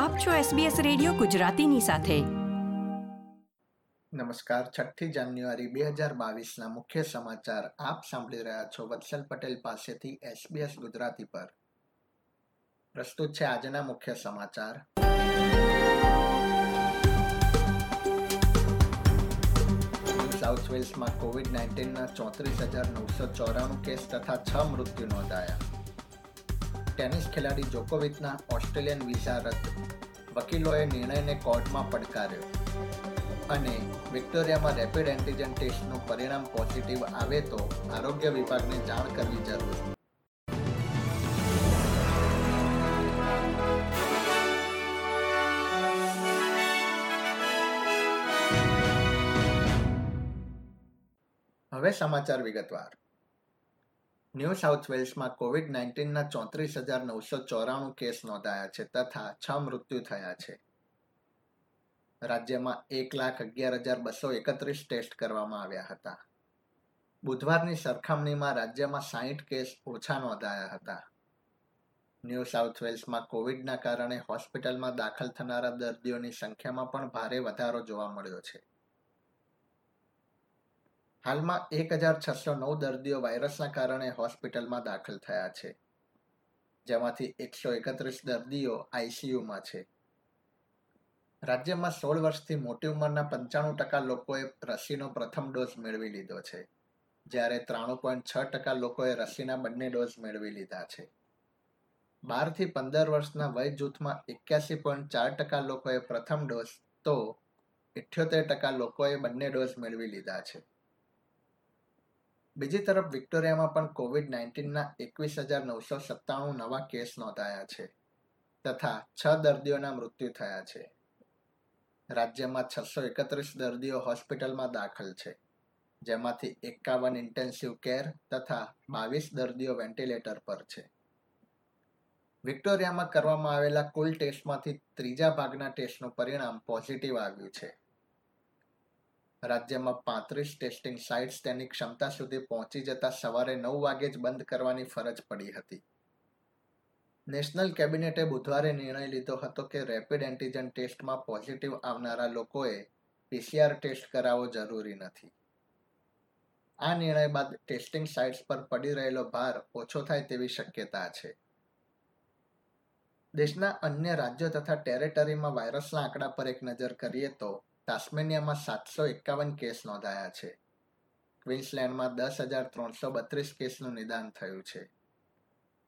આપ છો SBS radio ગુજરાતીની સાથે. નમસ્કાર, છઠ્ઠી જાન્યુઆરી બે હજાર બાવીસના મુખ્ય સમાચાર આપ સાંભળી રહ્યા છો વત્સલ પટેલ પાસેથી SBS ગુજરાતી પર. પ્રસ્તુત છે આજના મુખ્ય સમાચાર. સાઉથ વેલ્સમાં કોવિડ નાઇન્ટીનના ચોત્રીસ હજાર નવસો ચોરાણું કેસ તથા છ મૃત્યુ નોંધાયા. ટેનિસ ખેલાડી જોકોવિચના ઓસ્ટ્રેલિયન વિઝા રદ. વકીલોએ નિર્ણયને કોર્ટમાં પડકાર્યો અને વિક્ટોરિયામાં રેપિડ એન્ટીજન ટેસ્ટનું પરિણામ પોઝિટિવ આવે તો આરોગ્ય વિભાગને જાણ કરવી જરૂરી હવે સમાચાર વિગતવાર. ન્યૂ સાઉથ વેલ્સમાં કોવિડ નાઇન્ટીનના ચોત્રીસ હજાર નવસો ચોરાણું કેસ નોંધાયા છે તથા છ મૃત્યુ થયા છે. રાજ્યમાં એક લાખ અગિયાર હજાર બસો એકત્રીસ ટેસ્ટ કરવામાં આવ્યા હતા. બુધવારની સરખામણીમાં રાજ્યમાં સાહીઠ કેસ ઓછા નોંધાયા હતા. ન્યૂ સાઉથ વેલ્સમાં કોવિડના કારણે હોસ્પિટલમાં દાખલ થનારા દર્દીઓની સંખ્યામાં પણ ભારે વધારો જોવા મળ્યો છે. હાલમાં એક હજાર છસો નવ દર્દીઓ વાયરસના કારણે હોસ્પિટલમાં દાખલ થયા છે. જેમાંથી એકસો એકત્રીસ દર્દીઓ આઈસીયુમાં છે. રાજ્યમાં સોળ વર્ષથી મોટી ઉંમરના પંચાણું ટકા લોકોએ રસીનો પ્રથમ ડોઝ મેળવી લીધો છે, જ્યારે ત્રાણું પોઈન્ટ છ ટકા લોકોએ રસીના બંને ડોઝ મેળવી લીધા છે. બારથી પંદર વર્ષના વય જૂથમાં એક્યાસી પોઈન્ટ ચાર ટકા લોકોએ પ્રથમ ડોઝ, તો ઇઠ્યોતેર ટકા લોકોએ બંને ડોઝ મેળવી લીધા છે. બીજી તરફ વિક્ટોરિયામાં પણ કોવિડ નાઇન્ટીનના એકવીસ હજાર નવસો સત્તાણું નવા કેસ નોંધાયા છે તથા છ દર્દીઓના મૃત્યુ થયા છે. રાજ્યમાં છસો એકત્રીસ દર્દીઓ હોસ્પિટલમાં દાખલ છે, જેમાંથી એકાવન ઇન્ટેન્સિવ કેર તથા બાવીસ દર્દીઓ વેન્ટિલેટર પર છે. વિક્ટોરિયામાં કરવામાં આવેલા કુલ ટેસ્ટમાંથી ત્રીજા ભાગના ટેસ્ટનું પરિણામ પોઝિટિવ આવ્યું છે. રાજ્યમાં પાંત્રીસ ટેસ્ટિંગ સાઇટ્સ તેની ક્ષમતા સુધી પહોંચી જતા સવારે નવ વાગે જ બંધ કરવાની ફરજ પડી હતી. નેશનલ કેબિનેટે બુધવારે નિર્ણય લીધો હતો કે રેપિડ એન્ટીજન ટેસ્ટમાં પોઝિટિવ આવનારા લોકોએ પીસીઆર ટેસ્ટ કરાવવો જરૂરી નથી. આ નિર્ણય બાદ ટેસ્ટિંગ સાઇટ્સ પર પડી રહેલો ભાર ઓછો થાય તેવી શક્યતા છે. દેશના અન્ય રાજ્યો તથા ટેરેટરીમાં વાયરસના આંકડા પર એક નજર કરીએ તો તાસ્મેનિયામાં સાતસો એકાવન કેસ નોંધાયા છે. ક્વિન્સલેન્ડમાં દસ હજાર ત્રણસો બત્રીસ કેસનું નિદાન થયું છે.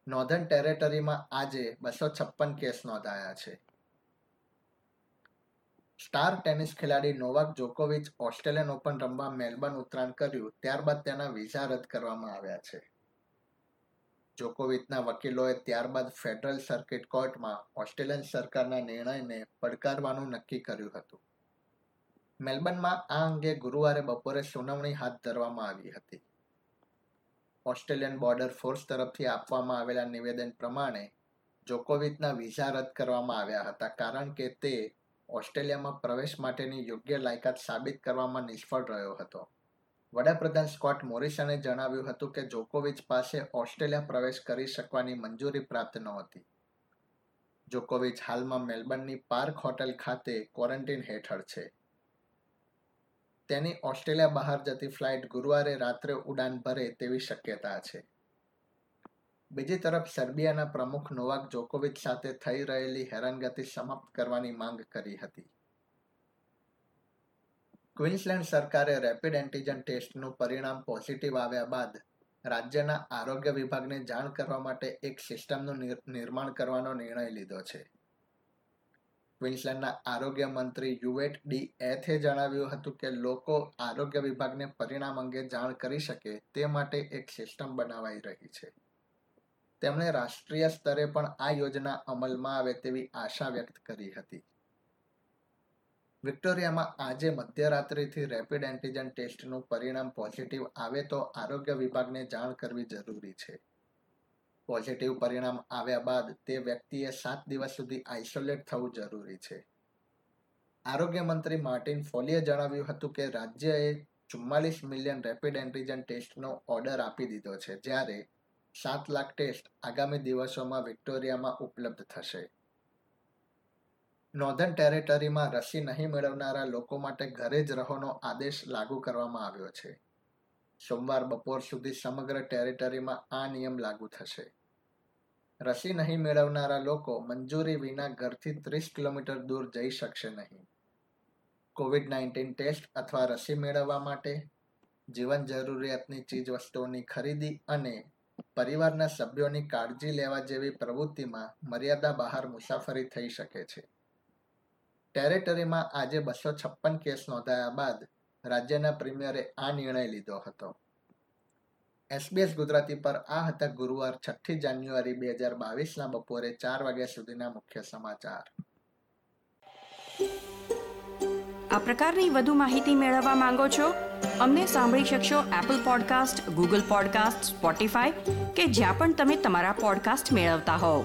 નોર્ધન ટેરેટરીમાં આજે બસો છપ્પન કેસ નોંધાયા છે. સ્ટાર ટેનિસ ખેલાડી નોવાક જોકોવિચ ઓસ્ટ્રેલિયન ઓપન રમવા મેલબર્ન ઉતરાણ કર્યું, ત્યારબાદ તેના વિઝા રદ કરવામાં આવ્યા છે. જોકોવિચના વકીલોએ ત્યારબાદ ફેડરલ સર્કિટ કોર્ટમાં ઓસ્ટ્રેલિયન સરકારના નિર્ણયને પડકારવાનું નક્કી કર્યું હતું. મેલબર્નમાં આ અંગે ગુરુવારે બપોરે સુનાવણી હાથ ધરવામાં આવી હતી. ઓસ્ટ્રેલિયન બોર્ડર ફોર્સ તરફથી આપવામાં આવેલા નિવેદન પ્રમાણે જોકોવિચના વિઝા રદ કરવામાં આવ્યા હતા, કારણ કે તે ઓસ્ટ્રેલિયામાં પ્રવેશ માટેની યોગ્ય લાયકાત સાબિત કરવામાં નિષ્ફળ રહ્યો હતો. વડાપ્રધાન સ્કોટ મોરિસને જણાવ્યું હતું કે જોકોવિચ પાસે ઓસ્ટ્રેલિયા પ્રવેશ કરી શકવાની મંજૂરી પ્રાપ્ત નહોતી. જોકોવિચ હાલમાં મેલબર્નની પાર્ક હોટેલ ખાતે ક્વોરન્ટીન હેઠળ છે. તેની ઓસ્ટ્રેલિયા બહાર જતી ફ્લાઇટ ગુરુવારે રાત્રે ઉડાન ભરે તેવી શક્યતા છે. બીજી તરફ સર્બિયાના પ્રમુખ નોવાક જોકોવિચ સાથે થઈ રહેલી હેરાનગતિ સમાપ્ત કરવાની માંગ કરી હતી. ક્વિન્સલેન્ડ સરકારે રેપિડ એન્ટીજન ટેસ્ટનું પરિણામ પોઝિટિવ આવ્યા બાદ રાજ્યના આરોગ્ય વિભાગને જાણ કરવા માટે એક સિસ્ટમનું નિર્માણ કરવાનો નિર્ણય લીધો છે. ક્વીન્સલેન્ડના આરોગ્ય મંત્રી યુએટ ડી એથે જણાવ્યું હતું કે લોકો આરોગ્ય વિભાગને પરિણામ અંગે જાણ કરી શકે તે માટે એક સિસ્ટમ બનાવાઈ રહી છે. તેમણે રાષ્ટ્રીય સ્તરે પણ આ યોજના અમલમાં આવે તેવી આશા વ્યક્ત કરી હતી. વિક્ટોરિયામાં આજે મધ્યરાત્રિથી રેપિડ એન્ટીજન ટેસ્ટનું પરિણામ પોઝિટિવ આવે તો આરોગ્ય વિભાગને જાણ કરવી જરૂરી છે. પોઝિટિવ પરિણામ આવ્યા બાદ તે વ્યક્તિએ સાત દિવસ સુધી આઇસોલેટ થવું જરૂરી છે. આરોગ્ય મંત્રી માર્ટિન ફોલીએ જણાવ્યું હતું કે રાજ્યએ ચુમ્માલીસ મિલિયન રેપિડ એન્ટીજન ટેસ્ટનો ઓર્ડર આપી દીધો છે, જ્યારે સાત લાખ ટેસ્ટ આગામી દિવસોમાં વિક્ટોરિયામાં ઉપલબ્ધ થશે. નોર્ધન ટેરેટરીમાં રસી નહીં મેળવનારા લોકો માટે ઘરે જ રહોનો આદેશ લાગુ કરવામાં આવ્યો છે. સોમવાર બપોર સુધી સમગ્ર ટેરેટરીમાં આ નિયમ લાગુ થશે. રસી નહીં મેળવનારા લોકો મંજૂરી વિના ઘરથી ત્રીસ કિલોમીટર દૂર જઈ શકશે નહીં. કોવિડ નાઇન્ટીન ટેસ્ટ અથવા રસી મેળવવા માટે જીવન જરૂરિયાતની ચીજવસ્તુઓની ખરીદી અને પરિવારના સભ્યોની કાળજી લેવા જેવી પ્રવૃત્તિમાં મર્યાદા બહાર મુસાફરી થઈ શકે છે. ટેરેટરીમાં આજે બસો છપ્પન કેસ નોંધાયા બાદ રાજ્યના પ્રીમિયરે આ નિર્ણય લીધો હતો. એસબીએસ ગુજરાતી પર આ હતા ગુરુવાર છઠ્ઠી જાન્યુઆરી બે હજાર બાવીસના બપોરે ચાર વાગ્યા સુધીના મુખ્ય સમાચાર. આ પ્રકારની વધુ માહિતી મેળવવા માંગો છો? અમને સાંભળી શકશો Apple podcast Google podcast Spotify કે જ્યાં પણ તમે તમારા પોડકાસ્ટ મેળવતા હોવ.